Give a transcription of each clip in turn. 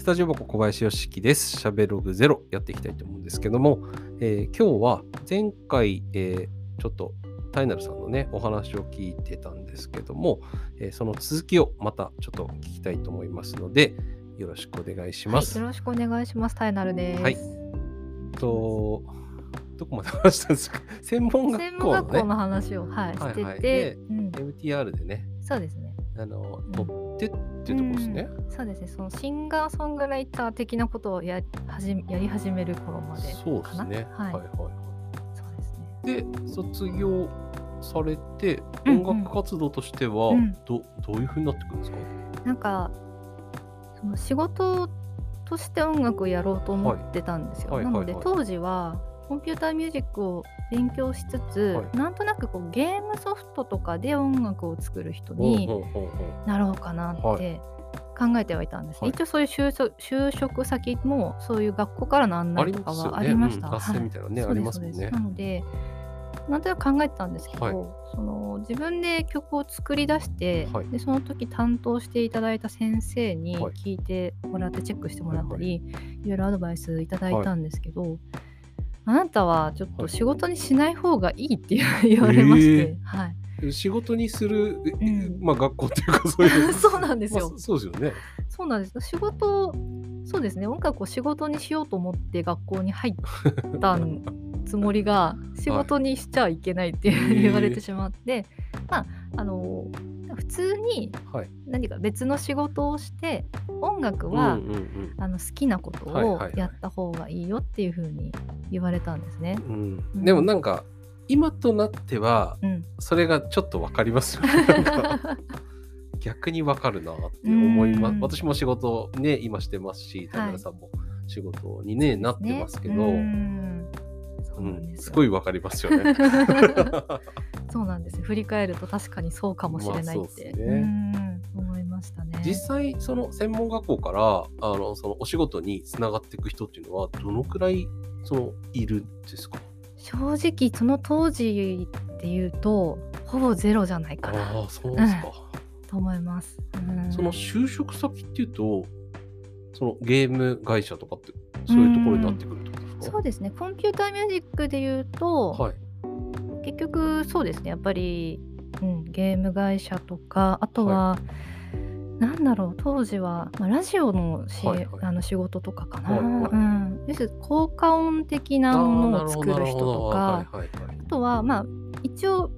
スタジオ箱小林よしきです。しゃべログゼロやっていきたいと思うんですけども、えー今日は前回、えーちょっとタイナルさんのね、お話を聞いてたんですけども、えーその続きをまたちょっと聞きたいと思いますので、よろしくお願いします。はい、よろしくお願いします。タイナルです。はいと、どこまで話したんですか？専門学専校のね門学校、の話を、はい、はいしてて、はいでうん、MTR でね、そうですね。あの、取ってっていうところですね。うんそうですね。そのシンガーソングライター的なことをやはじやり始める頃までそうで。すね。はい、はいはいそうですね。で卒業されてうんうん音楽活動としてはうんど,、どういうふうになってくるんですか、なんかその仕事として音楽をやろうと思ってたんですよ。はいなので、はいはい当時はコンピューターミュージックを勉強しつつ、はい。なんとなくこうゲームソフトとかで音楽を作る人になろうかなはって考えてはいたんです。ね、はい。一応そういう就職先もそういう学校からの案内とかはありました。ありますもんね。なのでなんとなく考えてたんですけど、はい。その自分で曲を作り出して、はい。でその時担当していただいた先生にはい。聞いてもらってチェックしてもらったり、いろいろアドバイスいただいたんですけど、あなたはちょっと仕事にしない方がいいって言われまして、えはい、仕事にする、ん。まあ学校っていうかそういう。そうなんですよ。まあそうですよね。そうなんです。仕事、そうですね、音楽を仕事にしようと思って学校に入ったつもりが、仕事にしちゃいけないってへー言われてしまって、まあ、あの、普通にはい。何か別の仕事をして、音楽は、うんうんあの好きなことをはいはいはい。やった方がいいよっていうふうに言われたんですね。うん。うん。うんでもなんか今となってはうん、それがちょっとわかります。よ ね逆にわかるなって思います。うん。私も仕事ね今してますし田村さんも仕事にねなってますけど、ううん、すごいわかりますよね。そうなんですよ。振り返ると確かにそうかもしれないまあって、ね。うん思いましたね。実際その専門学校からあのそのお仕事につながっていく人っていうのはどのくらいそのいるんですか？正直その当時で言うとほぼゼロじゃないかな。ああそうですか。と思います。うん。その就職先っていうとそのゲーム会社とかってそういうところになってくると？そうですね。コンピューターミュージックで言うと、はい。結局そうですね。やっぱり、うん、ゲーム会社とかあとは、なんだろう。当時は、まあ、ラジオのし、はいはい。あの仕事とかかな、はいはい。うん、要す。効果音的なものを作る人とかはいはいはい。あとはまあ一応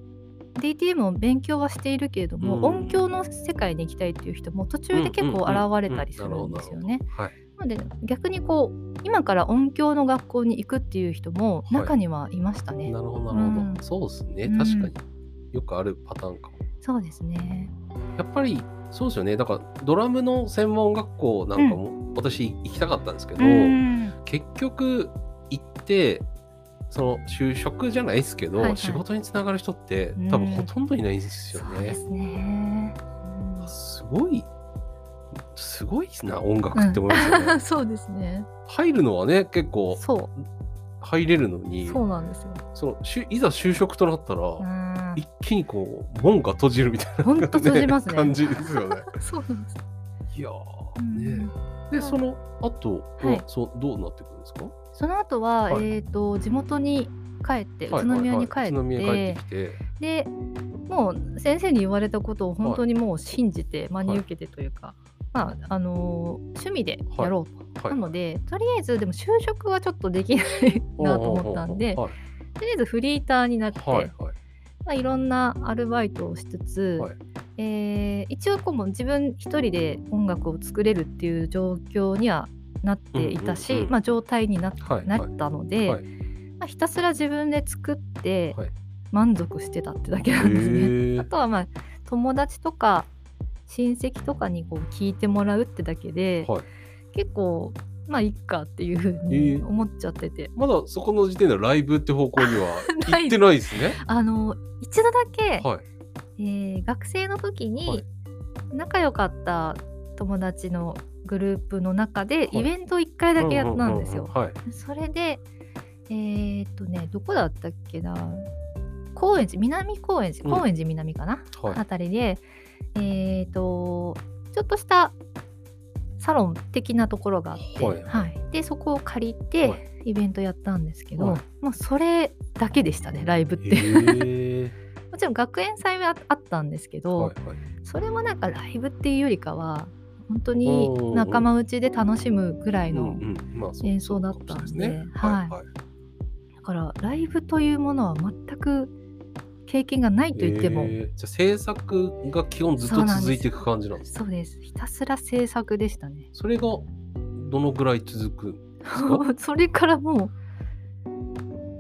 DTM を勉強はしているけれども、うん。音響の世界に行きたいっていう人も途中で結構現れたりするんですよね。はい。なので逆にこう今から音響の学校に行くっていう人もはい中にはいましたね。なるほどなるほど。うんそうですねうん確かによくあるパターンかも。そうですね。やっぱりそうですよねだからドラムの専門学校なんかも私行きたかったんですけど、うん結局行ってその就職じゃないですけど、はいはい仕事につながる人ってうん多分ほとんどいないんですよね。そうですね。すごいすごいな音楽って思いますよね。そうですね。入るのはね結構そ入れるのにう、そうなんですよ。そのしいざ就職となったら、うん一気にこう門が閉じるみたいな、ほんと閉じますね感じですよね。そうなんです。いやうんーね。でその後は、はいそうどうなってくるんですか？その後は、はいえっ、と地元に帰って宇はい都宮に帰って、はいはい宇都宮に帰ってきてでもう先生に言われたことを本当にもう信じて真に受けてというか、まああのー趣味でやろうと、はい。なのでとりあえずでも就職はちょっとできないなと思ったんではい。とりあえずフリーターになって、はい。はい。まあ、いろんなアルバイトをしつつ、はい。えー一応こうもう自分一人で音楽を作れるっていう状況にはなっていたし、うんうんうんまあ、状態にな,、はい。はい。なったので、はい。まあ、ひたすら自分で作ってはい。満足してたってだけなんですね。あとはまあ友達とか親戚とかにこう聞いてもらうってだけで、はい。結構まあいっかっていうふうへにー。思っちゃってて、まだそこの時点ではライブって方向には 行ってないですね。あの一度だけ、はい。えー学生の時はにい。仲良かった友達のグループの中でい。イベントを1回だけやったんですよ。それでえーっとねどこだったっけな？高円寺南高円寺うん。高円寺南かな、はい。あたりでえーっとちょっとしたサロン的なところがあって、はい。はい。でそこを借りて、はい。イベントやったんですけど、はい。もうそれだけでしたねライブって。もちろん学園祭はああったんですけど、はいはい。それもなんかライブっていうよりかは本当に仲間内で楽しむぐらいの、演奏だったんではい。だからライブというものは全く経験がないと言っても、へー。じゃあ制作が基本ずっと続いていく感じなんですそうです。ひたすら制作でしたね。それがどのぐらい続く それからもう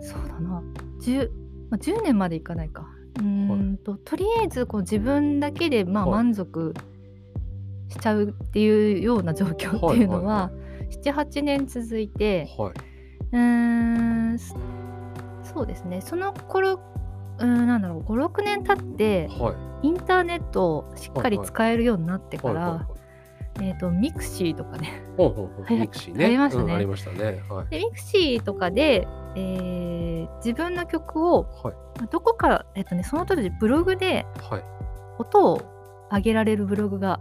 そうだな。10,、まあ、10年までいかないか。うーんと、とりあえずこう自分だけでまあはい。満足しちゃうっていうような状況っていうのは78年続いてはい。うーんそそうですね。その頃うーんなんだろう56年経ってはい。インターネットをしっかり使えるようになってから、えー、とミクシーとかね。ほうほうほう 流行ミクシーね。流行りましたね。うんありましたね。はい。でミクシーとかで、えー自分の曲をはい。どこから、えっとね、その当時ブログではい。音を上げられるブログが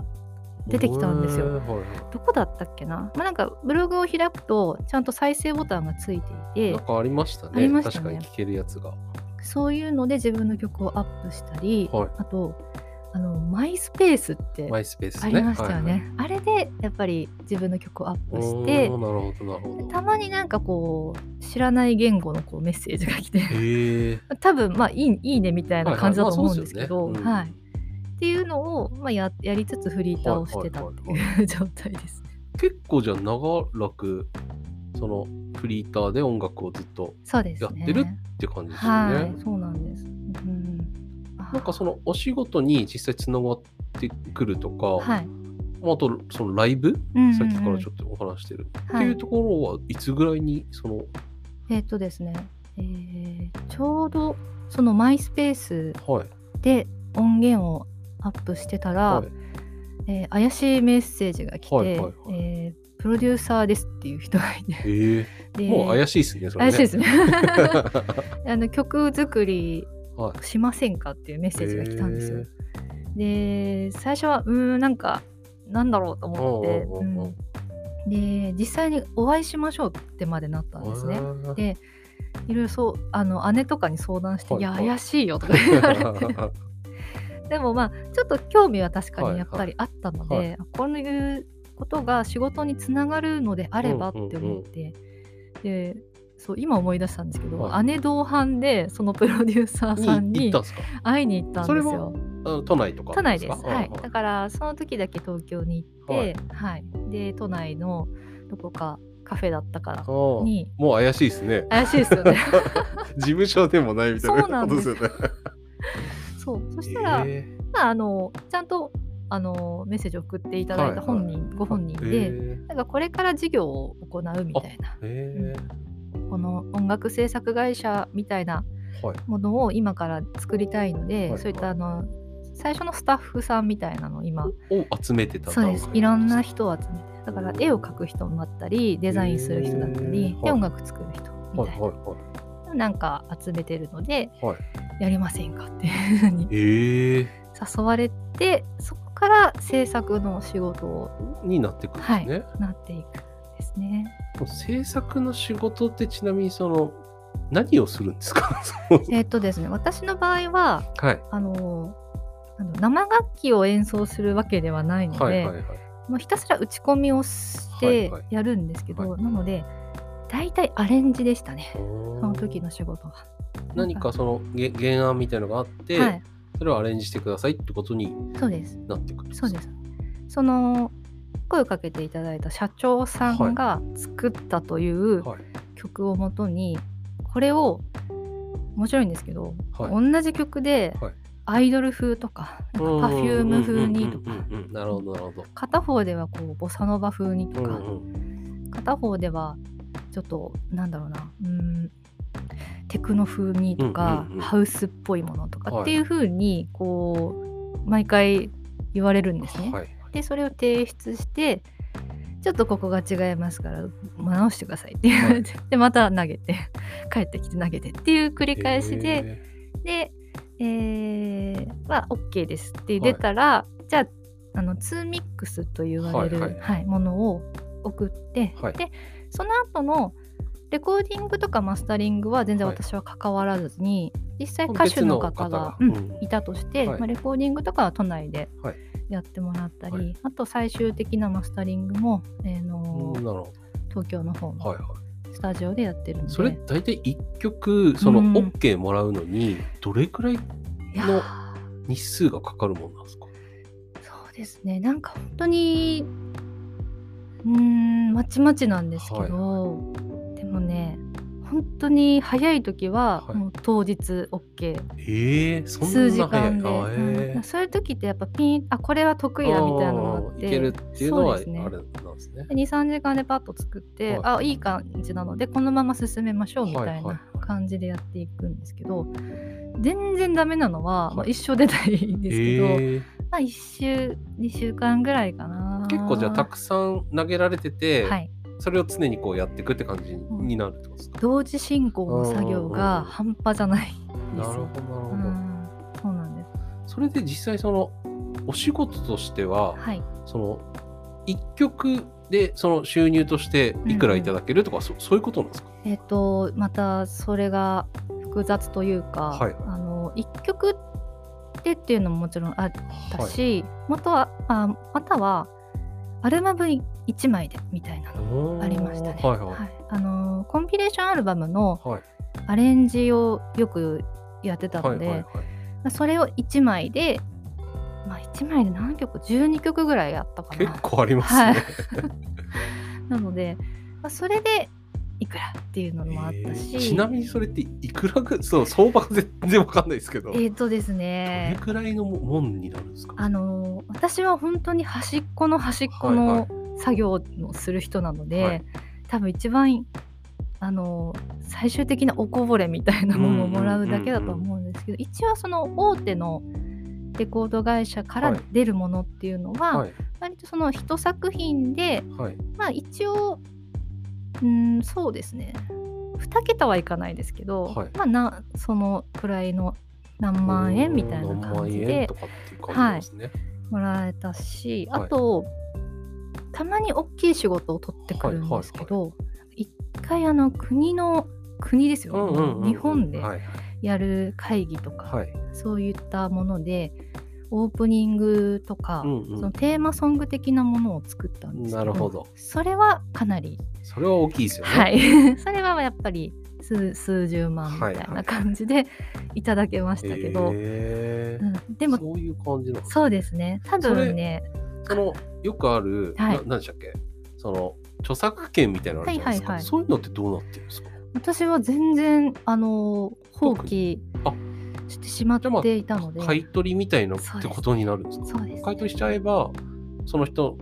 出てきたんですよ。はいはどこだったっけな、まあ、なんかブログを開くとちゃんと再生ボタンがついていて。いなんかありましたね。ありましたね。確かに聴けるやつがそういうので自分の曲をアップしたり、はい。あとあのマイスペースってあね。りましたよね、はいはい。あれでやっぱり自分の曲をアップしてたまになんかこう知らない言語のこうメッセージが来て。多分まあいいいいねみたいな感じだと思うんですけど、はいはいまあはいそうですよね。っていうのを、まあ、ややりつつフリーターをしてたってはい。はいいう 状態ですね。結構じゃあ長らくそのフリーターで音楽をずっと。やってるって感じですよね。はい、そうなんです。うん、なんかそのお仕事に実際つながってくるとか、はい、まああとそのライブ、うんうんうん。さっきからちょっとお話してる、はい。っていうところはいつぐらいにそのえっ、とですね、えーちょうどそのマイスペースはい。で音源をアップしてたら、はい。えー怪しいメッセージが来て、はいはいはい。えープロデューサーですっていう人がいて。えでもう怪しいですねそれね。怪しいですね。あの曲作りはいしませんかっていうメッセージが来たんですよ。へで最初はうーんなんかなんだろうと思って、おうん。で実際にお会いしましょうってまでなったんですね。ー。でいろいろそうあの姉とかに相談して「いやはい。はい怪しいよ」とか。言われてでもまあちょっと興味は確かにやっぱりあったので、はい。はいあこういうことが仕事につながるのであればって思って、でそう今思い出したんですけど、はい姉同伴でそのプロデューサーさんに会いに行ったんですよ。都内とか都内です。かはい。だからその時だけ東京に行って、ははいい。で都内のどこかカフェだったからにもう怪しいですね。怪しいですよね。事務所でもないみたいなそうなんですことですよね。そう。そしたら、へまああのちゃんとあのメッセージを送っていただいた本人、ご本人ーで、へなんかこれから事業を行うみたいな、この音楽制作会社みたいなーはい。ものを今から作りたいので、はいそういったあの最初のスタッフさんみたいなのを今を集めてたそうです。いろんな人人を集めてだから絵を描く人もあったりデザインする人だったり、で音楽作る人みはいたいな、はい。なんか集めてるのではい。はいやりませんかっていうふうにええ誘われてそこから制作の仕事をになってくるんですね、なっていくんですね。制作の仕事ってちなみにその何をするんですか？えっとですね私の場合ははい。あの生楽器を演奏するわけではないので、はいはいはい。もうひたすら打ち込みをしはいはい。てやるんですけど、はなので大体アレンジでしたね。そその時の仕事は。何かそのげ原案みたいのがあって、はいそれをアレンジしてくださいってことにそうです。なってくるんそうです。その声をかけていただいた社長さんが作ったというはい。曲をもとにこれを面白いんですけど、はい。同じ曲ではい。アイドル風とかなんかパフューム風にとかなるほどなるほど。片方ではこうボサノバ風にとか、うんうん。片方ではちょっとなんだろうなうーんテクノ風にとか、うんうんうん。ハウスっぽいものとかはい。っていう風にこう毎回言われるんですね。はい。でそれを提出してちょっとここが違いますから直してくださいって言われて、でまた投げて 帰ってきて投げてっていう繰り返しで、へで、えー、まあ OK ですって出たら、じゃああの2ミックスと言われる、ははいい。はいものを送って、はい。でその後のレコーディングとかマスタリングは全然はい。私は関わらずに、実際歌手の方がうんいたとして、はい。まあ、レコーディングとかは都内ではい。やってもらったり、はい。あと最終的なマスタリングも、えーの東京の方のスタジオでやってるんで、それ大体1曲そのうん。OK もらうのにどれくらいのー。日数がかかるもんなんですか？そうですね。なんか本当にうーんまちまちなんですけど、でもね本当に早い時ははい。もう当日 OK、ええそんな数時間で、あうん。ええそういう時ってやっぱピンあこれは得意だみたいなのがあって。いけるっていうのはあれそうですね。ですね。23時間でパッと作って、はい。あいい感じなの。でこのまま進めましょうみたいはいはいはない。感じでやっていくんですけど、全然ダメなのは、はい。まあ、一生出ないんですけど、ええまあ1週2週間ぐらいかな。結構じゃあたくさん投げられてて、はい、それを常にこうやっていくって感じになるってことですか、同時進行の作業うんうんがうん。半端じゃないんです。よ。なるほどなるほど、うん。そうなんです。それで実際そのお仕事としては、はい。その1曲でその収入としていくらいただけるとか、そそういうことなんですか？えっ、とまたそれが複雑というか、はい。あの一曲でっていうのももちろんあったし、元はあまたはアルバム1枚でみたいなのはい、ありましたね。はいはい。はい。あのコンピレーションアルバムのはい。アレンジをよくやってたので、はいはいはい。それを1枚で、まあ、1枚で何曲12曲ぐらいやったかな。結構ありますね。はい。なので、まあ、それでいくらっていうのもあったし、えーちなみにそれっていくらぐそう相場が全然わかんないですけど、えーとですどれねくらいのもんになるんですか？あの私は本当に端っこの端っこはいの作業をする人なので、はい。多分一番あの最終的なおこぼれみたいなものをもらうだけだと思うんですけど、一応その大手のレコード会社からはい。出るものっていうのは、はい。割とその一作品ではい。まあ一応うんそうですね。2桁はいかないですけど、はい。まあなそのくらいの何万円みたいな感じでとかってい。もらえたし、はい。あとたまに大きい仕事を取ってくるんですけど、一回あの国の国ですよ、うんうんうんうん。日本ではいやる会議とか、はい。そういったものでオープニングとか、うんうん。そのテーマソング的なものを作ったんですけどなるほど。それはかなりそれは大きいですよね。はい、それはやっぱり数数十万みたいはいはない。感じでいただけましたけど、へー。うん、でもそういう感じなそうですね。多分ねそのよくある、はい。な何でしたっけ？その著作権みたいなのあるじゃないですか、はいはいはい。そういうのってどうなってるんですか私は全然あの放棄あ。してしまっていたので、買い取りみたいなってことになるんですかそうです。ね買い取りしちゃえばその人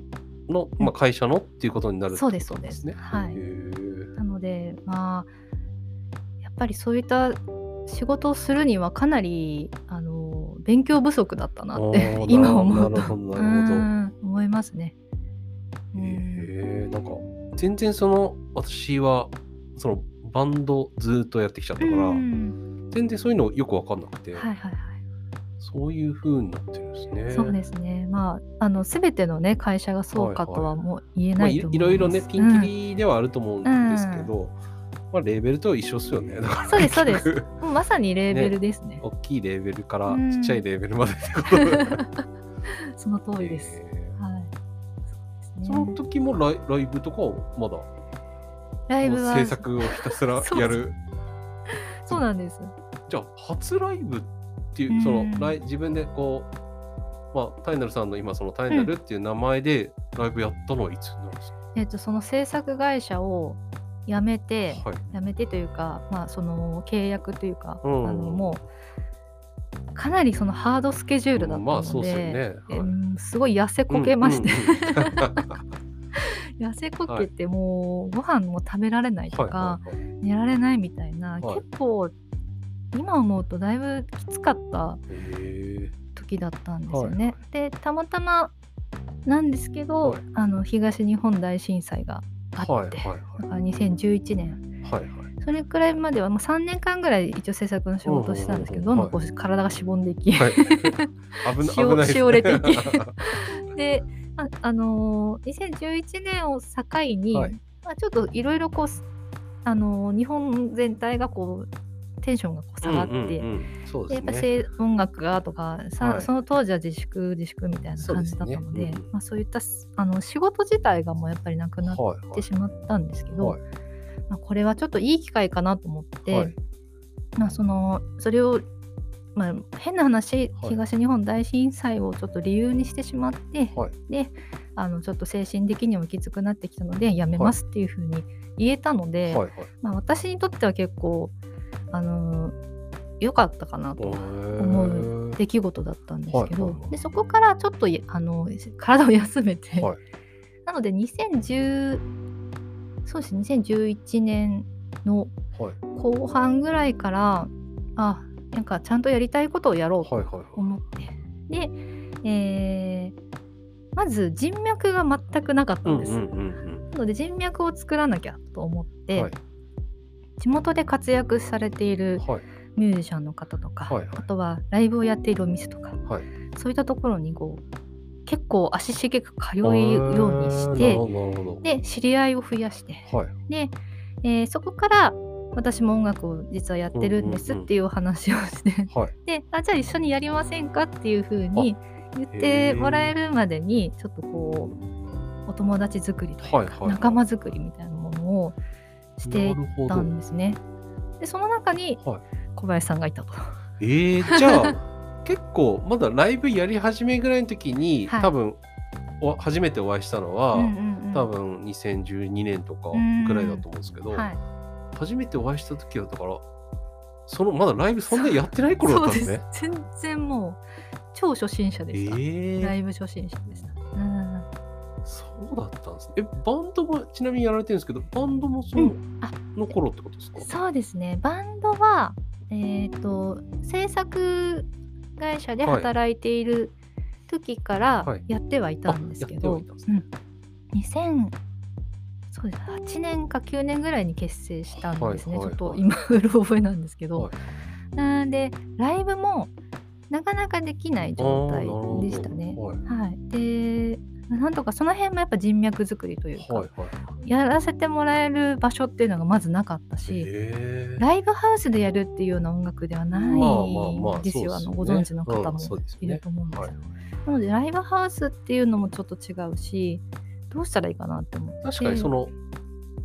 の、まあ、会社のっていうことになるそうですそうです。ね。はい。なのでまあやっぱりそういった仕事をするにはかなりあの勉強不足だったなってあー 今思うと思いますね。えなんか全然その私はそのバンドずっとやってきちゃったから、うん全然そういうのよく分かんなくて、はいはいはい。そういう風になってるんですね。そうですね。まあ、あの、すべてのね、会社がそうかとはもう言えまあ、いないと思います。いろいろねピンキうんリではあると思うんですけど、まあ、レーベルと一緒ですよね。そうですそうですまさにレーベルですね。大きいレーベルからうんちっちゃいレーベルまでってことその通りです。へはい。そうですーそのね。時もライライブとかはまだライブは制作をひたすら やる？そうなんです。じゃあ初ライブっていううんそのライ自分でこうまあタイナルさんの今そのタイナルっていう名前でライブやったのはいつになるんですか、えっ、と、その制作会社を辞めて、はい。辞めてというか、まあ、その契約というか、うん。あのもう、かなりそのハードスケジュールだったので、すごい痩せこけまして、痩せこけてもうご飯も食べられないとか、寝られないみたいな、はい。結構今思うとだいぶきつかったへ時だったんですよね。でたまたまなんですけど、はい。あの東日本大震災があって、ーはいはい。だから2011年。はいはい。それくらいまでは、まあ、3年間ぐらい一応制作の仕事をしてたんですけど、うんどどんこう体がしぼんでいき、はい。しおねしおれていき。で、まああのー2011年を境に、はい。まあ、ちょっといろいろこうす、あのー日本全体がこうテンションがこう下がって、うんうんうん。ね。やっぱ声音楽がとかさ、はい。その当時は自粛自粛みたいな感じだったのでそうねうんまあ、そういったすあの仕事自体がもうやっぱりなくなっはいはいてしまったんですけど、はい。まあ、これはちょっといい機会かなと思って、はい。まあ、そのそれを、まあ、変な話、はい。東日本大震災をちょっと理由にしてしまって、はい。であのちょっと精神的にもきつくなってきたのでやめますっていうふうに言えたので、はいはい。まあ、私にとっては結構あの良かったかなと思う出来事だったんですけど、はい。はいはいでそこからちょっといあの体を休めて、はい。なので2010そうですね2011年のはい。後半ぐらいからあなんかちゃんとやりたいことをやろうとはいはいはい。思って、で、えーまず人脈が全くなかったんです、なので人脈を作らなきゃと思って、はい地元で活躍されているうんはい。ミュージシャンの方とか、はいはい。あとはライブをやっているお店とか、はい。そういったところにこう結構足しげく通うようにしてで知り合いを増やしてはい。で、えーそこから私も音楽を実はやってるんですっていうお話をして、はい。であじゃあ一緒にやりませんかっていうふうに言ってもらえるまでにちょっとこうお友達作りというか、はいはいはい。仲間作りみたいなものをしていっなるほどたんですね。でその中にはい。小林さんがいたと。えー、じゃあ 結構まだライブやり始めぐらいの時に、はい。多分お初めてお会いしたのは、うんうんうん。多分2012年とかぐらいだと思うんですけど、はい、初めてお会いした時だったからそのまだライブそんなやってない頃だったんですね。全然もう超初心者でした、えー、ライブ初心者でした、うん、そうだったんですね。えバンドもちなみにやられてるんですけどバンドもそうの,、あの頃ってことですか？そうですね。バンドはえっ、と制作会社で働いている時からはい。やってはいたんですけど、はいたんですね。うん、2000そうです。8年か9年ぐらいに結成したんですね、はいはいはい。ちょっと今うる覚えなんですけど、はい。なんでライブもなかなかできない状態でしたね。はい。はい、でなんとかその辺もやっぱ人脈作りというか、はいはい。やらせてもらえる場所っていうのがまずなかったし、え。ーライブハウスでやるっていうような音楽ではないまあまあまあんですよ、そうですよね。あのご存知の方うんもいると思うんですよ。はいなのでライブハウスっていうのもちょっと違うしどうしたらいいかなって思って。確かにその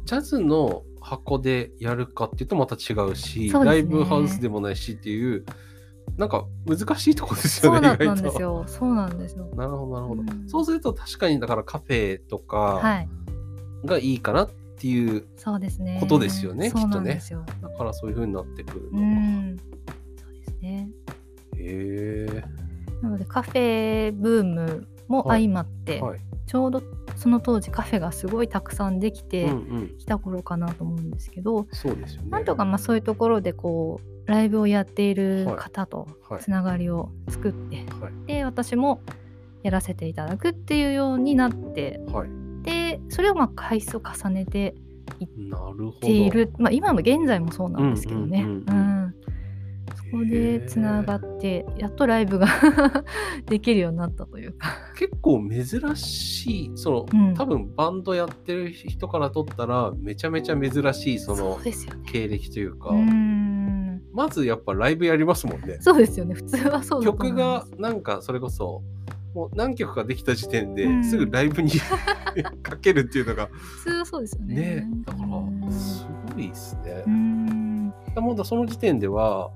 ジャズの箱でやるかっていうとまた違うし、ね。ライブハウスでもないしっていうなんか難しいところですよねそうだったんですよ。そうなんですよ。なるほどなるほど、うん。そうすると確かにだからカフェとはかい。がいいかなっていう、そうですね。ことですよねそうきっとね。なんですよ。だからそういう風になってくるうのか、ん。そうですね。へえ。なのでカフェブームも相まって、はいちょうどその当時カフェがすごいたくさんできうんてうん。きた頃かなと思うんですけど、そうですよね。なんとかまあそういうところでこうライブをやっている方とはい。つながりを作って、はい。で私もやらせていただくっていうようになってはい。でそれをまあ回数を重ねてなるほど。ている、まあ、今も現在もそうなんですけどね。そこでつながってやっとライブが できるようになったというか。結構珍しいその、うん。多分バンドやってる人からとったらめちゃめちゃ珍しいそのね。経歴というか、うーんまずやっぱライブやりますもんね。そうですよね。普通はそう曲が。なんかそれこそもう何曲かできた時点で、うんすぐライブに かけるっていうのが普通はそうですよね。ねだかうんらすごいですねう。んもうその時点では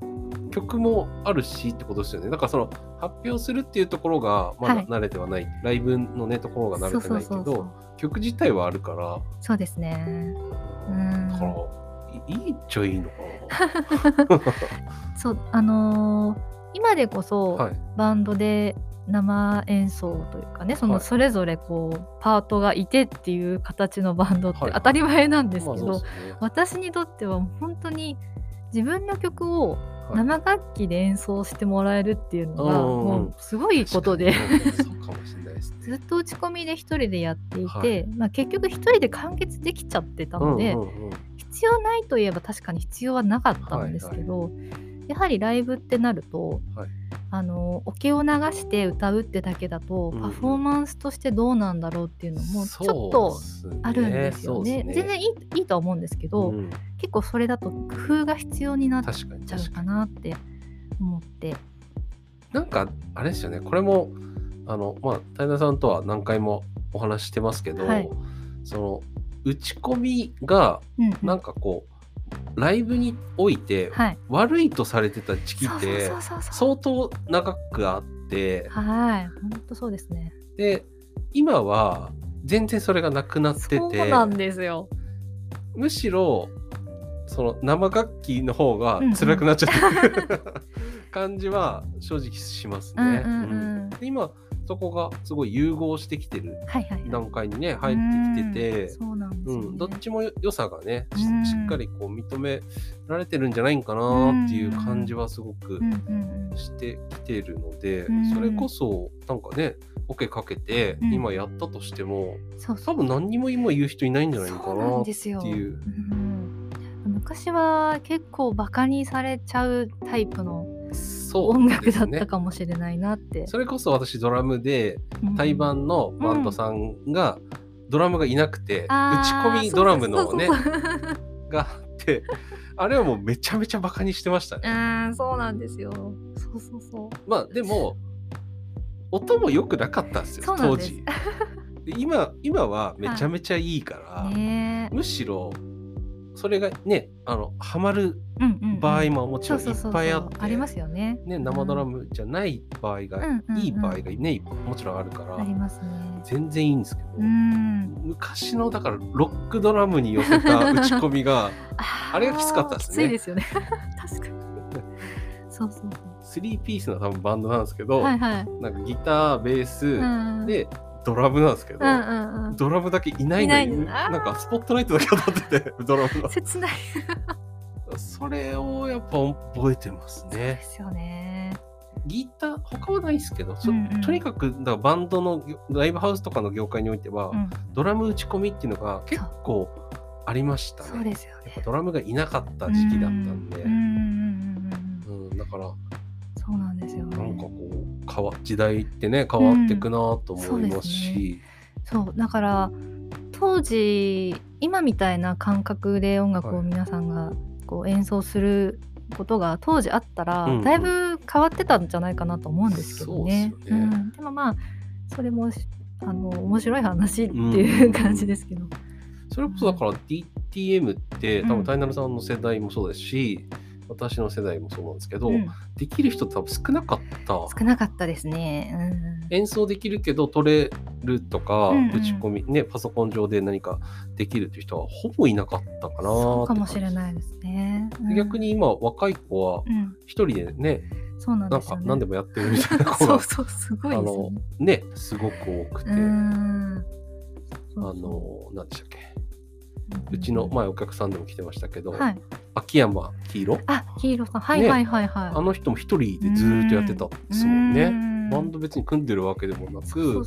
曲もあるしってことですよね。だからその発表するっていうところがまだはい慣れてはない、ライブのねところが慣れてないけど曲自体はあるからそうですね。うんだからいいいっちゃいいのか そうあのー今でこそ、な。はい。バンドで生演奏というかねそのはい。それぞれこうパートがいてっていう形のバンドってはい。当たり前なんですまあけど、そうですよね。私にとっては本当に自分の曲をはい。生楽器で演奏してもらえるっていうのがもうすごいことで。ずっと打ち込みで一人でやっていて、はい。まあ、結局一人で完結できちゃってたので、必要ないといえば確かに必要はなかったんですけど、やはりライブってなると、はい。あのお経を流して歌うってだけだと、うんパフォーマンスとしてどうなんだろうっていうのもちょっとあるんですよね。そうっす全然いいいいとは思うんですけど、うん。結構それだと工夫が必要になっちゃうかなって思って。なんかあれですよね。これもあのまあ平田さんとは何回もお話ししてますけど、はい。その打ち込みがうんうん。なんかこうライブにおいてはい。悪いとされてた時期って。相当長くあってはい。本当そうですね。で今は全然それがなくなってそうてなんですよ。むしろその生楽器の方が辛くなっちゃってる、感じは正直しますね。うんうんうんうんで今そこがすごい融合してきてる。段階にね入ってきてて。どっちも良さがねしっかりこう認められてるんじゃないんかなっていう感じはすごくしてきてるので、うん。それこそなんかねオケかけてうん。今やったとしても、多分何にも今言う人いないんじゃないのかなっていう。うん。昔は結構バカにされちゃうタイプのそう音楽だったかもしれないなって。それこそ私ドラムでうん対バンのバンドさんがドラムがいなくて、あー打ち込みドラムのねがあってあれはもうめちゃめちゃバカにしてましたね。うんそうなんですよ。そうそうそう。まあでも音も良くなかったんですよ当時。で今今はめちゃめちゃいいから、ねえ。むしろそれがねあのハマる場合ももちろんいっそうそうそうそうぱいあって、ありますよね。ね、生ドラムじゃない場合が、いい場合がねもちろんあるから、ありますね。全然いいんですけど、うん。昔のだからロックドラムに寄せた 打ち込みがああれがきつかったですねきついですよね。確かに。そうそう3ピースの多分バンドなんですけど、そう。はいはい。なんかギターベース、うん、でドラムなんですけど、うんうんうん。ドラムだけいないのにいななんかスポットライトだけ当たってて ドラムの切ない。それをやっぱ覚えてますでねすよね。ギター他はないですけど、そうんうんとにかくだバンドのライブハウスとかの業界においては、うん。ドラム打ち込みっていうのが結構ありましたねそうですよねやっぱ。ドラムがいなかった時期だったんで。うんだからそうなんですよね。なんかこう変わ時代ってね変わっていくなと思いますし、そうだから当時今みたいな感覚で音楽をはい。皆さんがこう演奏することが当時あったら、うんうん。だいぶ変わってたんじゃないかなと思うんですけどね。そうん、でもまあそれもしあの面白い話っていう感じですけど。それこそだから DTM って多うん。分タイナルさんの世代もそうですし、私の世代もそうなんですけど、うん。できる人多分少なかった。少なかったですね。うん。演奏できるけど取れるとか、うんうん。打ち込みねパソコン上で何かできるっていう人はほぼいなかったかなそうかもしれい、ないですね。うん。逆に今若い子はうん、一人でね、そうなんですよね。か何でもやってるみたいな子 そがうそうすごいですよね。ねすごく多くて、うん。あの何でしたっけ？うちの前お客さんでも来てましたけど、はい。秋山黄色あ、黄色さん。はいねはいはいはい。あの人も一人でずーっとやってたんですもんね。うんバンド別に組んでるわけでもなく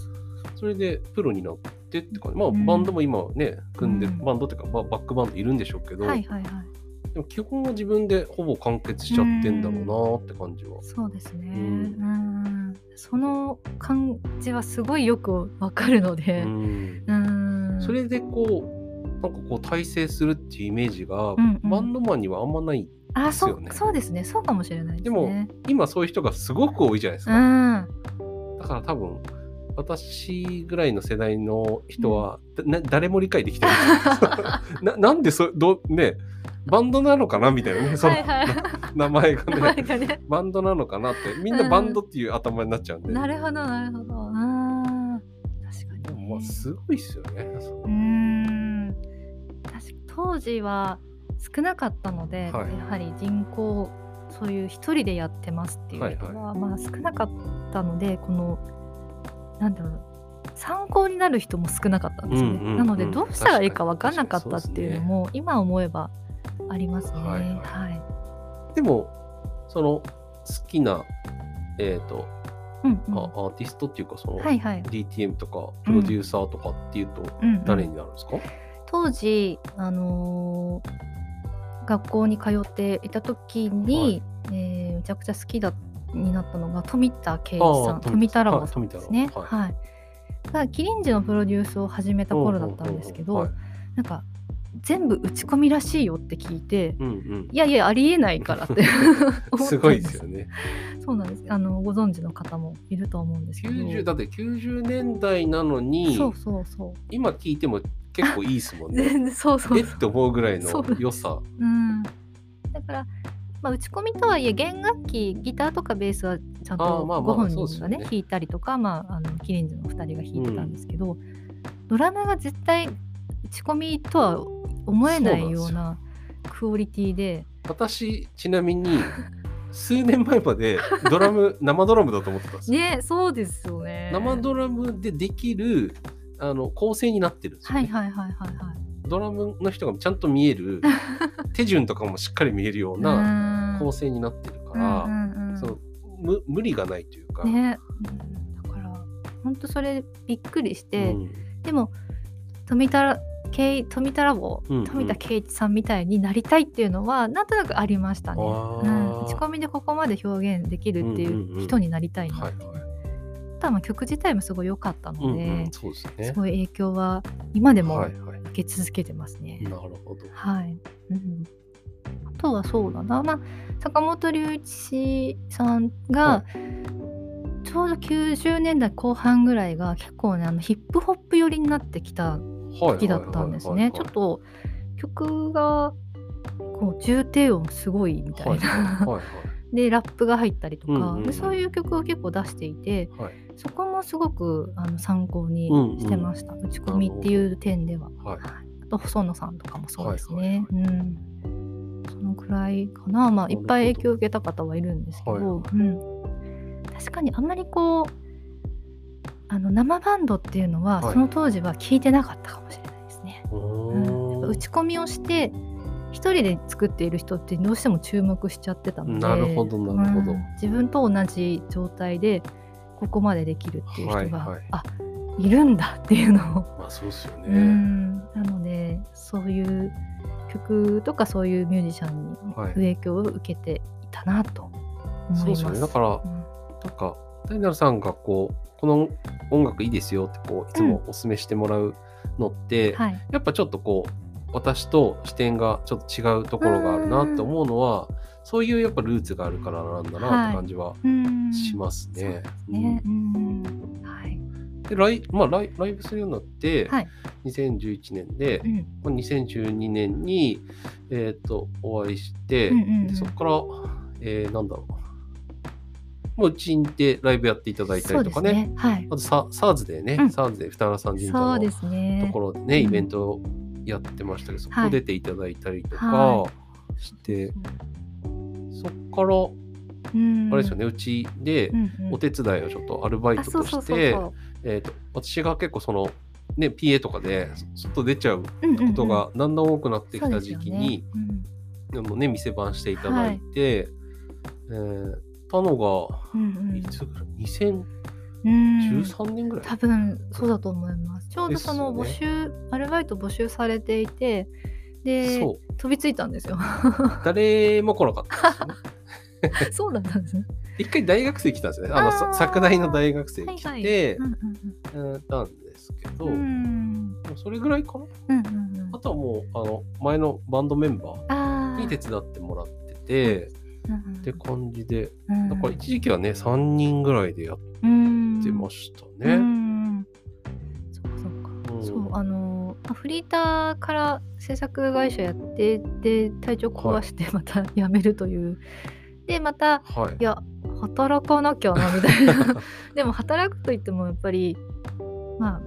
それでプロになってってかまあうんバンドも今ね組んでバンドっていうかまあバックバンドいるんでしょうけど、はいはいはい。でも基本は自分でほぼ完結しちゃってんだろうなって感じは。そうですね。ううん。その感じはすごいよくわかるのうで。んうん。それでこうなんかこう体制するっていうイメージが、うんうんバンドマンにはあんまないあ、そですよねうそうですね。そうかもしれないですでもね。今そういう人がすごく多いじゃないですうか。ん。だから多分私ぐらいの世代の人は、な誰も理解できてない ななんでそどねバンドなのかなみたいなね その、はいはい。名前がねね。バンドなのかなってみんなバンドっていう頭になっちゃうんで、なるほどなるほど。うん。確かに、ね。でもまあすごいですよね。うーん当時は少なかったので、はい。やはり人口そういう一人でやってますっていう人は、まあ少なかったのでこのなんだろう参考になる人も少なかったんですよね、うんうんうん。なのでどうしたらいいか分かんなかったっていうのも今思えばありますね。はいはい。はい。でもその好きなえっ、と、うんうん。あアーティストっていうかその、はいはい。DTM とかプロデューサーとかっていうとうんうん。誰になるんですか、当時あのー学校に通っていた時に、えーめちゃくちゃ好きだになったのが富田圭一さあん富田ラボさんはいですね。富田ラボははい。がキリンジのプロデュースを始めた頃だったんですけど、はい。なんか全部打ち込みらしいよって聞いてうんうん。いやいやありえないからって 思ったんす。ごいですよね。そうなんです。あのご存知の方もいると思うんですけど。90だって90年代なのにそうそうそう。今聞いても結構いいですもんね。全然そうそうえって思うぐらいの良さ。うん、だから、まあ、打ち込みとはいえ弦楽器ギターとかベースはちゃんあとご本人がね弾いたりとか、まあ、あのキリンジの2人が弾いてたんですけど、ドラムが絶対打ち込みとは思えないようなクオリティで私ちなみに数年前までドラム生ドラムだと思ってたんですよ。ねそうですよね。生ドラムでできるあの構成になってるんですよ、ね。はいはいはいはいはい。ドラムの人がちゃんと見える 手順とかもしっかり見えるようなな構成になってるから、うんうんうん。その無無理がないというか。ね、うん、だから本当それびっくりして、うん。でも富田圭富田ラボ、うんうん。富田圭一さんみたいになりたいっていうのはなんとなくありましたね。あうーん、打ち込みでここまで表現できるっていんうんううん。人になりたいな、はいはいあとはまあ曲自体もすごい良かったのうんで、うん、そうですね。すごい影響は今でもはいはい、受け続けてますね。なるほど。はい、うん、あとはそうだな、まあ、坂本龍一さんが、はちょうど90年代後半ぐらいが結構ねあのヒップホップ寄りになってきた時だったんですね。ちょっと曲がこう重低音すごいみたいな、はいはいでラップが入ったりとか、うんうんそういう曲を結構出していてはいそこもすごくあの参考にうんうん。してました、打ち込みっていう点では。はい。はいあと細野さんとかもそうですはいはいね。うん。そのくらいかな、まあ、いっぱい影響を受けた方はいるんですけど、はい。はいうん、確かにあんまりこうあの生バンドっていうのは、はい。その当時は聞いてなかったかもしれないですね。うん。打ち込みをして一人で作っている人ってどうしても注目しちゃってたので。なるほどなるほど。うん。自分と同じ状態でここまでできるっていう人が、はいはい。あいるんだっていうのを。まあそうですようね。ん。なのでそういう曲とかそういうミュージシャンにはい。影響を受けていたなと思います。そうですよね。だから、うん。なんか、ダイナルさんがこう、この音楽いいですよってこう、いつもお勧めしてもらうのって、はい、やっぱちょっとこう、私と視点がちょっと違うところがあるなって思うのは、そういうやっぱルーツがあるからなんだなって感じはうん。しますね。で。ライ,、まあ、ライライブするようになって、はい。2011年でう、ん。まあ2012年に、えー、とお会いして、うんうんうん。でそこから、えーなんだろう。もううちにてライブやっていただいたりとかね。ね。はい。あとサ SARS でね、うん。SARS で二原さん神社の。ところでね、うん。イベントをやってましたけど、そこはい。出ていただいたりとかはして、そっから、うん。あれですよね、うちでうんうん。お手伝いをちょっとアルバイトとして、私が結構その、ね、PA とかで外出ちゃううんうんうん。ことがだんだん多くなってきた時期に、でもね、店番していただいて、えーたのが、うんうん。いつぐらい ?2013 うん。年ぐらい、多分そうだと思います。ちょうどその募集、アルバイト募集されていて、で。飛びついたんですよ。誰も来なかったんですよね。そうだったんですね。一回大学生来たんですよね。あの、昨大の大学生来て、たんですけど、うんそれぐらいかな？うんうんうんうんあとはもう、あの、前のバンドメンバあーーに手伝ってもらってて、うんうんって感じで、うんだから一時期はね、3人ぐらいでやっうんてましたうね。んそっかそ。うんそうあのーフリーターから制作会社やってで体調壊してまた 辞めるという、でまたはい。い。や働かなきゃなみたいな。でも働くといってもやっぱりまあ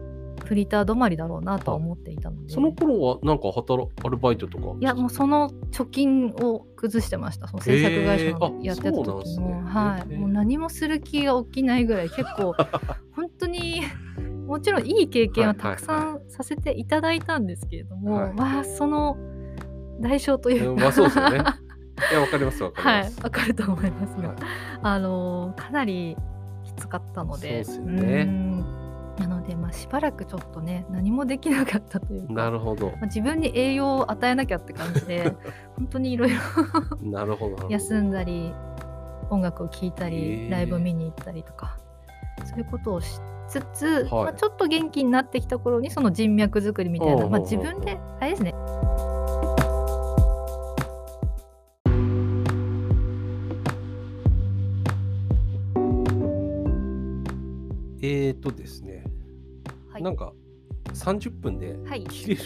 フリーター止まりだろうなとは思っていたので。その頃はなんか働アルバイトとかいやもうその貯金を崩してました。その制作会社のやってた時も、そうなんですね。はい、もう何もする気が起きないぐらい結構 本当にもちろんいい経験はたくさんさせていただいたんですけれども、はい。まあその代償というか、うんまあそうですよね。いや、わかりますわかりはいます。わかると思いますが、はい。あのかなりきつかったので。そうですよね。うん。なので、まあ、しばらくちょっとね何もできなかったというかなるほど。まあ、自分に栄養を与えなきゃって感じで 本当にいろいろなるほど。休んだり音楽を聴いたへりー。ライブ見に行ったりとかそういうことをしつつ、はい。まあ、ちょっと元気になってきた頃にその人脈作りみたいな、まあ、自分であれですね。えーとですね、はい。なんか30分ではい。切れる、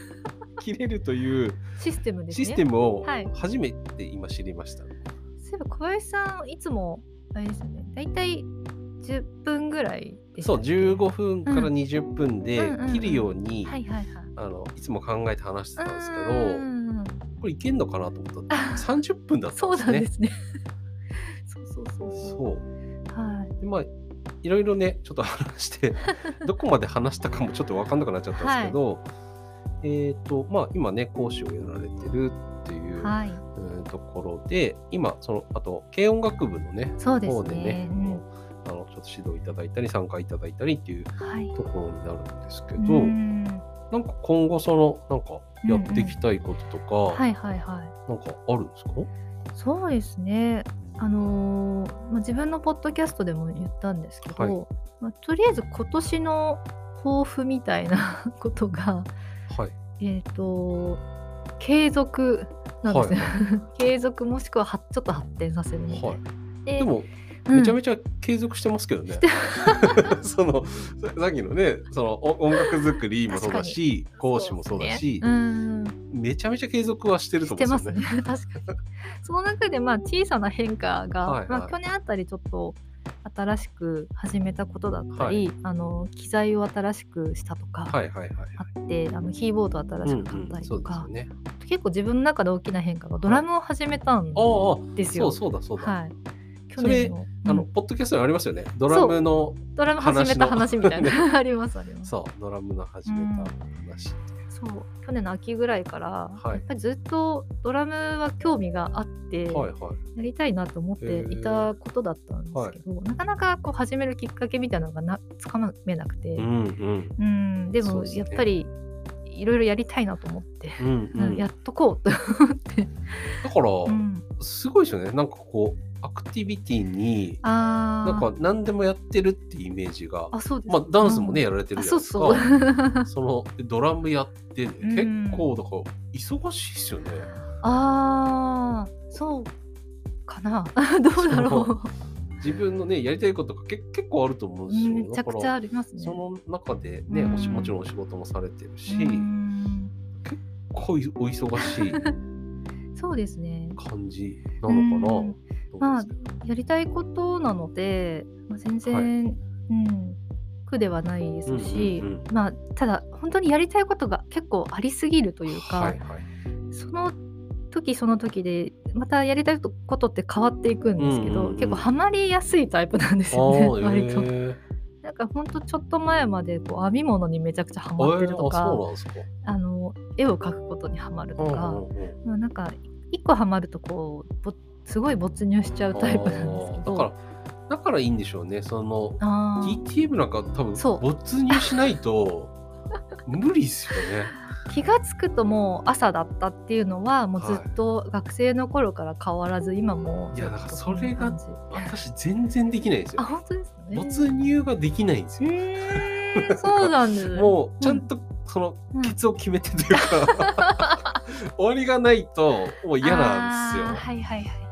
切れるというシステムですね。システムをはい。初めて今知りました。そういえば小林さんいつもあれですよね。だいたい10分ぐらいそう、っけ？15分からうん。20分で切るように、はいつも考えて話してたんですけど、うんこれいけんのかなと思ったら30分だったそうんですね。なんですね。そうそうそうそう。そうはい。でまあいろいろねちょっと話して どこまで話したかもちょっと分かんなくなっちゃったんですけど、えっ、とまあ今ね講師をやられてるっていう、はい。うんところで今そのあと軽音楽部のねそうです方でねね、うん指導いただいたり参加いただいたりっていうはい。ところになるんですけど、うん。なんか今後そのなんかやっていきたいこととか、はいはいはい。なんかあるんですか？そうですね。あのーまあ、自分のポッドキャストでも言ったんですけど、はい。まあ、とりあえず今年の抱負みたいな ことが、はい。えっ、と、継続なんですね。は 継続もしくははちょっと発展させるみたいな。はい。ででもうんめちゃめちゃ継続してますけどね。そのささっきのねそのお音楽作りもそうだし講師もそうだしねうんめちゃめちゃ継続はしてるとして思うんまですすよね。ね 確かにその中でまあ小さな変化が、はいはいまあ、去年あたりちょっと新しく始めたことだったり、あの機材を新しくしたとかはいはいはい。あって、あのキーボードを新しく買ったりそうとか、ですよね。結構自分の中で大きな変化がドラムを始めたんああですよ。そうそうだそうだ。はい、去年の。あの、うん。ポッドキャストにありますよね。ドラムのドラム始めた話みたいな。ありますあります。そうドラムの始めた話。う。そう。去年の秋ぐらいから、はい。やっぱりずっとドラムは興味があって、はいはい。やりたいなと思っていたことだったんですけど、なかなかこう始めるきっかけみたいなのがなつかめなくて、うんうん。うん。でもやっぱりいろいろやりたいなと思って、うんうん。やっとこうと思って、だからうん、すごいですよね。なんかこうアクティビティになんか何でもやってるっていうイメージが。あそうですまあダンスもね、うんやられてるあじゃないですか。そうそ のドラムやってね、うん結構だから忙しいですよね。あーそうかな どうだろう自分のねやりたいことがけ結構あると思うんですよ。うんめちゃくちゃありますね。その中でね、うん。おしもちろんお仕事もされてるし、うん。こういうお忙しい そうですね。感じなのかな。うん。と思うんですけどやりたいことなので、まあ、全然、うん、苦ではないですし、うんうんうん。まあ、ただ本当にやりたいことが結構ありすぎるというか、はいはい。その時その時でまたやりたいことって変わっていくんですけど、うんうんうん結構ハマりやすいタイプなんですあよねー 割と。えなんか本当ちょっと前までこう編み物にめちゃくちゃハー、マってるとえーか、あの絵を描くことにハマるとか、うんうんなんか一個ハマるとこうぼすごい没入しちゃうタイプなんですけど。だからだからいいんでしょうね。その DTM なんか多分没入しないと無理ですよね。気がつくともう朝だったっていうのはもうずっと学生の頃から変わらず今もいやだからそれが私全然できないんですよ。あ本当ですね没入ができないんですよ。へー そうなんですもうちゃんとそのうんケツを決めてというか、終わりがないともう嫌なんですよ。はいはいはい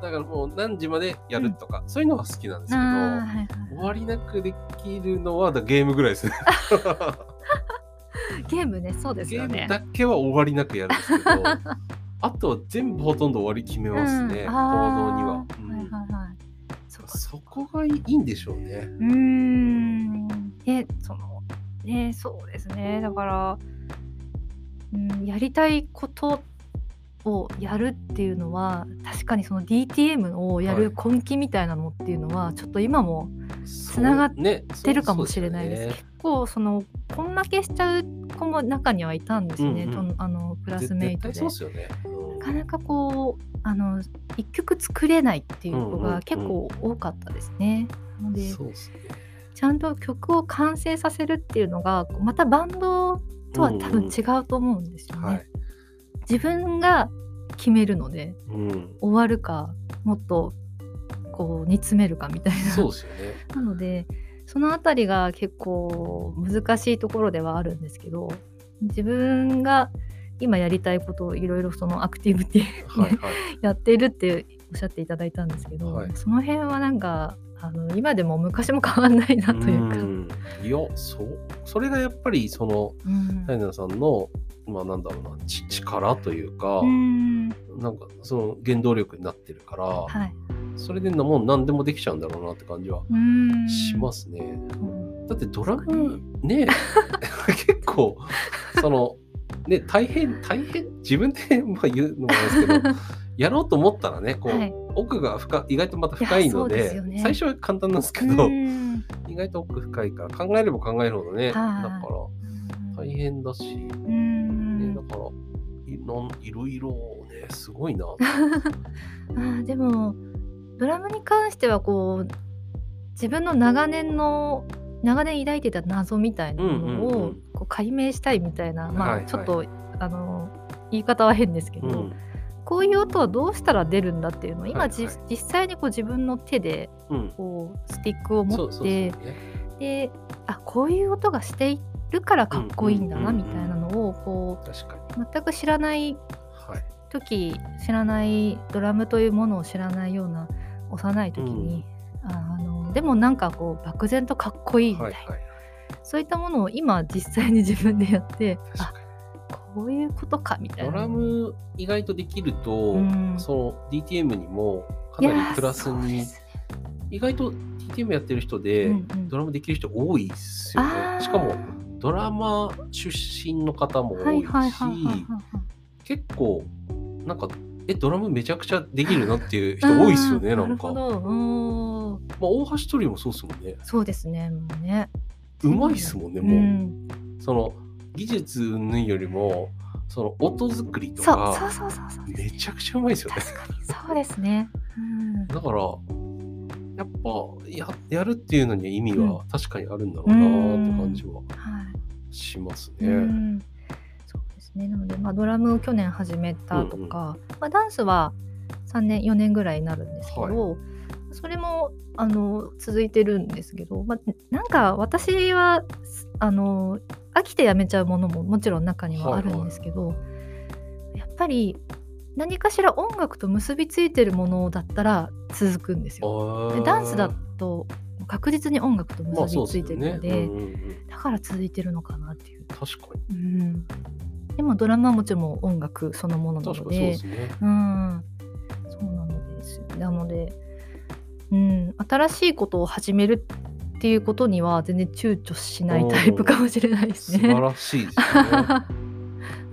だからもう何時までやるとか、そういうのは好きなんですけど、はいはい終わりなくできるのはだゲームぐらいですね。ゲームねそうですゲーよねムだけは終わりなくやるんですけど、あとは全部ほとんど終わり決めますね、うん。行動には。うん。はいはいはい。そそこがいいんでしょうね。うーん。えそのねそうですね。だから、うん、やりたいことをやるっていうのは確かにその DTM をやる根気みたいなのっていうのは、ちょっと今もつながっね出るかもしれないです。そう結構そのこんだけしちゃう子も中にはいたんですね、うんうん。とあのクラスメイトで。なかなかこうあの一曲作れないっていう子うんうんうん。が結構多かったですね。なのでそうですね。ちゃんと曲を完成させるっていうのがまたバンドとは多分違うと思うんですよね。はい自分が決めるのでうん、終わるかもっとこう煮詰めるかみたいな。そうですよね。なのでそのあたりが結構難しいところではあるんですけど自分が今やりたいことをいろいろそのアクティビティはいはい。やっているっておっしゃっていただいたんですけど、はいその辺はなんかあの今でも昔も変わんないなというか。ん。いやそう。それがやっぱりそのうん。タイナーさんのまあなんだろうなち力というか、うん。なんかその原動力になってるから、はい。それでなもう何でもできちゃうんだろうなって感じはうん。しますね。だってドラムね 結構そのね大変大変自分でまあ言うのもあれですけどやろうと思ったらねこう、はい。奥が深意外とまた深いのでね。最初は簡単なんですけど、うん。意外と奥深いから考えれば考えるほどねだはい。から大変だし、うね、んだからいなんいろいろねすごいな。あーでもドラムに関してはこう自分の長年の長年抱いてた謎みたいなものうんうんうをん。こう解明したいみたいな、まはいはい。あちょっと、あの言い方は変ですけど、うんこういう音はどうしたら出るんだっていうのを今、はいはい。じ実際にこう自分の手でうん。こうスティックを持ってねであこういう音がしているからかっこいいんだなみうんうんうんうん。たいなのをこ。う全く知らないはい。時知らないドラムというものを知らないような幼い時に、あのでもなんかこう漠然とかっこいいみたな、はいいはい。そういったものを今実際に自分でやってあ確かに。こういうことかみたいなドラム意外とできると、うんその DTM にもかなりプラスに意外と DTM やってる人で、うんうんドラムできる人多いですよね。しかもドラマ出身の方も多はいし、結構なんかえドラムめちゃくちゃできるなっていう人多いですよね。うなんか、まあ、なるほどうん大橋トリオもそうですもんね。そうですねもうねうまいっすもんね、うもう。んその技術云々よりもその音作りとかそうそうそうそうめちゃくちゃうまいですよね。確かにそうですね。うん。だからやっぱややるっていうのには意味は確かにあるんだろうなって感じははいしますうね。ん。そうですね。なので、まあ、ドラムを去年始めたとか、まあ、ダンスは3年4年ぐらいになるんですけど、それもあの続いてるんですけど、まあ、なんか私はあの飽きてやめちゃうものももちろん中にはあるんですけど、やっぱり何かしら音楽と結びついてるものだったら続くんですよ。でダンスだと確実に音楽と結びついてるので,、ですよね。うんうんうんだから続いてるのかなっていう。確かにうん、でもドラマはもちろん音楽そのものな確かにそうのでですね。うん、そうなのですよなので、うん、新しいことを始めるっていうことには全然躊躇しないタイプかもしれないです素晴ね。らしいですよね。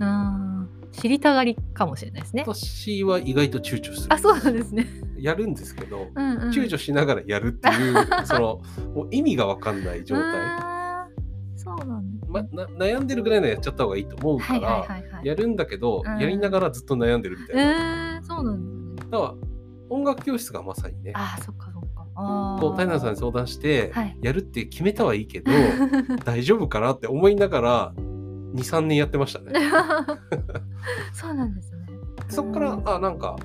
うん知りたがりかもしれないですね。私は意外と躊躇する。あそうなんですね。やるんですけど、うんうん、躊躇しながらやるっていう そのもう意味がわかんない状態。そうなんです、ま、な悩んでるぐらいのやっちゃった方がいいと思うかはいら、はいはいはい。やるんだけど、うんやりながらずっと悩んでるみたいな。えー、そうなんですね。だから音楽教室がまさにね、あーそっかこうタイナーさんに相談して、はい。やるって決めたはいいけど 大丈夫かなって思いながら23年やってましたね。そうなんですね。そっからあなんか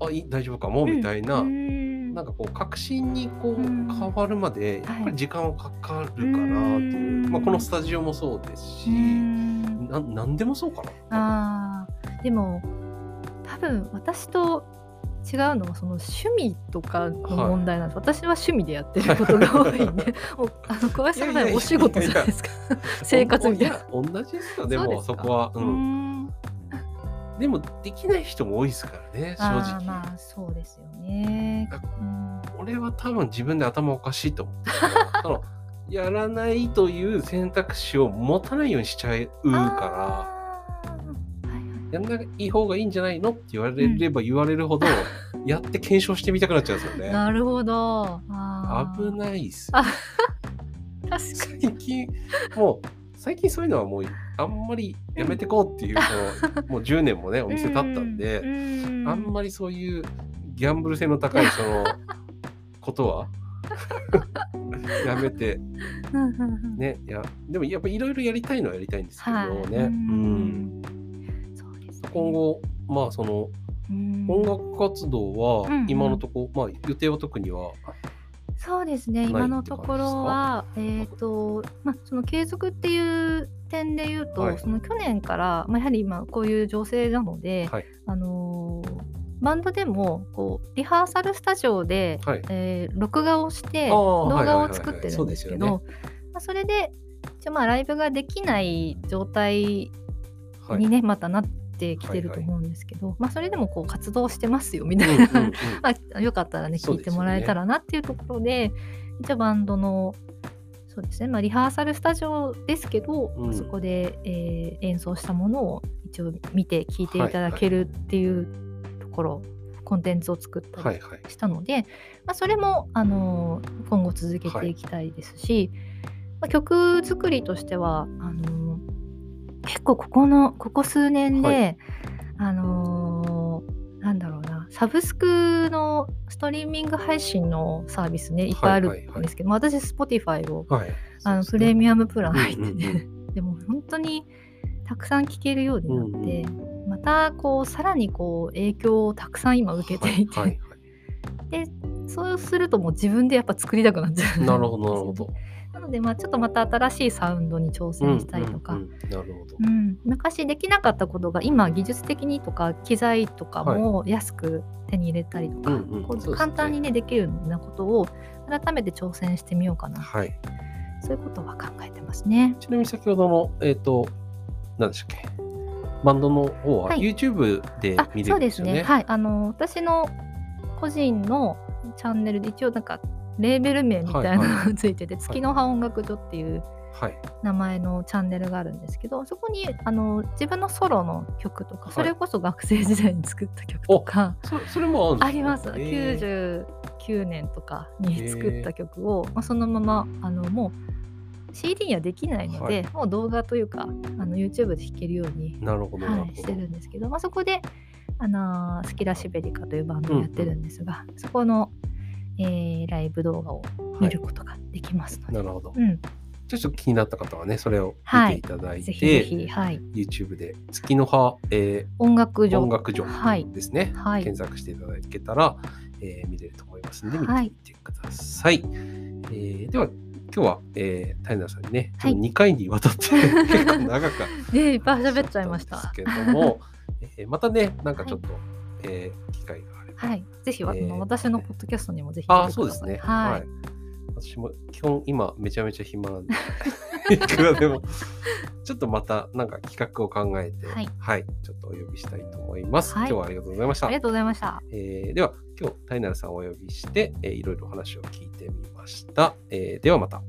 あいい大丈夫かも？みたいな、うん。なんかこう確信にこううん。変わるまでやっぱり時間はかかるかなっていう、うん。まあ、このスタジオもそうですし、うん。な何でもそうかな。あー。でも多分私と違うの？はその趣味とかの問題なんです、私は趣味でやってることが多いんで。あの小林さんの場合お仕事じゃないですか。生活みたいな。や同じですよ。でもそこは、う、うんん。でもできない人も多いですからね正あ直、ーまあそうですよね。うん。俺は多分自分で頭おかしいと思ってのやらないという選択肢を持たないようにしちゃうからやんない方がいいんじゃないの？って言われれば言われるほど、やって検証してみたくなっちゃうんですよね。なるほど。危ないっすあ確か最近もう最近そういうのはもうあんまりやめてこうっていうその もう10年もねおに。店経ったんで、うんあんまりそういうギャンブル性の高いその ことは やめて、うんうんうんね、いや、でもやっぱいろいろやりたいのはやりたいんですけどはい。ね。ううん。今後、まあそのうん。音楽活動はうんうん。今のところ、まあ予定は特には、そうですね、今のところは、えっ、と、まあ、その継続っていう点で言うと、はい。その去年から、まあ、やはり今こういう情勢なので、はい。あのーバンドでもこうリハーサルスタジオで、はい。えー録画をして動画を作ってるそうんですけど、まあ、それで一応まあライブができない状態はい。にね、またなってきてると思うんですけど、まあ、それでもこう活動してますよみたいな、うんうんうん。まあ、よかったらね聞いてもらえたらなっていうところで一応バンドのそうですね、まあ、リハーサルスタジオですけど、うん。そこで、えー演奏したものを一応見て聞いていただけるっていうところ、コンテンツを作ったりはいはい。したので、まあ、それも、あのー今後続けていきたいですし、まあ、曲作りとしてはあのー結構ここのここ数年で、はあのーなんだろうなサブスクのストリーミング配信のサービスねいっぱいあるはいはいはい。んですけど、まあ私 Spotify をはい。あのプレミアムプラン入ってて、うんうんう でも本当にたくさん聴けるようになって、またこうさらにこう影響をたくさん今受けていて、はい。はい。そうするともう自分でやっぱ作りたくなっちゃう。なるほど、なるほど。なのでまあちょっとまた新しいサウンドに挑戦したりとか、うん昔できなかったことが今技術的にとか機材とかも安く手に入れたりとか、うんうんこうそうですね簡単にねできるようなことを改めて挑戦してみようかな、はい。そういうことは考えてますね。ちなみに先ほどの、えっ、と、何でしたっけ？バンドの方ははい YouTube であ見れそうでね。るんですすよね。はい。あの私の個人のチャンネルで一応なんかレーベル名みたいなのがついてて、月の葉音楽所っていうはい。名前のチャンネルがあるんですけどそこにあの自分のソロの曲とか、はい。それこそ学生時代に作った曲とかそれそれもあります、へー。99年とかに作った曲を、まあ、そのままあのもう CD にはできないので、はい。もう動画というかあの YouTube で弾けるように、なるほど、はい。してるんですけど、まあ、そこであのスキラシベリカというバンドをやってるんですが、そこの、えーライブ動画を見ることができますので、なるほど。うん、ちょっと気になった方はね、それをはい。見ていただいて、ぜひぜひ、はい、YouTube で月の葉、え音楽上ー音楽上はい。ですね、はい。検索していただけたら、えー見れると思いますので、見てはいみてください。えーでは、今日は、えー、タイナーさんにね、はい。2回にわたって、結構長く ねいっぱい喋っちゃいました。ですけども、えーまたね、なんかちょっと、えー機会が。はい、ぜひ、えー私のポッドキャストにもぜひあそうですね。はい、私も基本今めちゃめちゃ暇なんで、いくらでも、ちょっとまたなんか企画を考えて、はいちょっとお呼びしたいと思います。はい今日はありがとうございました。ありがとうございました。えーでは、今日、タイナルさんをお呼びして、えーいろいろ話を聞いてみました。えーではまた。